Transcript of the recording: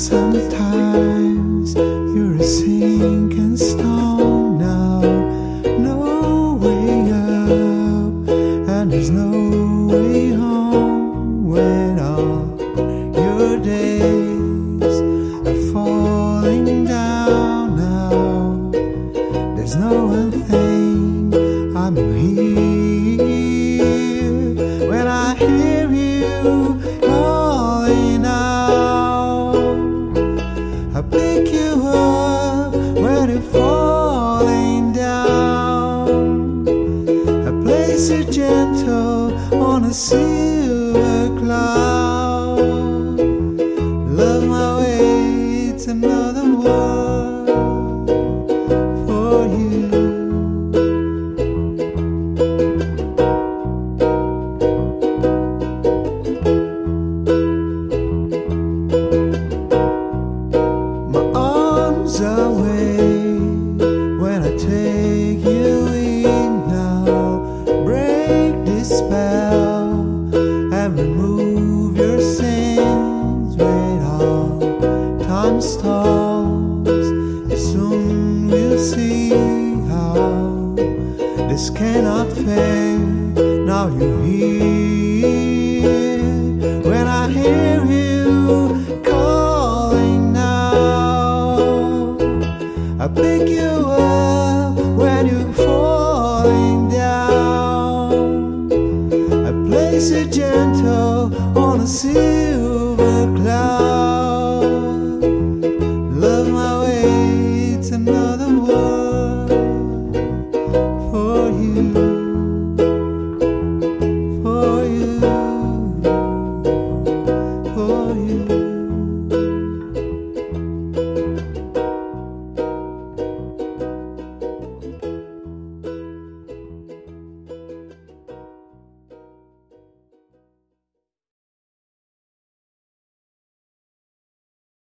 sometimes you're a sinking stone now. No way up, and there's no way home when all your days are falling down now. There's no one thing I pick you up when you're falling down. I place you gentle on a silver cloud. Love my way to another world spell and remove your sins. Wait all time stalls. Soon we'll see how this cannot fail. Now you're here when I hear you calling now. I pick you up silver cloud. Love my way to another world for you, for you.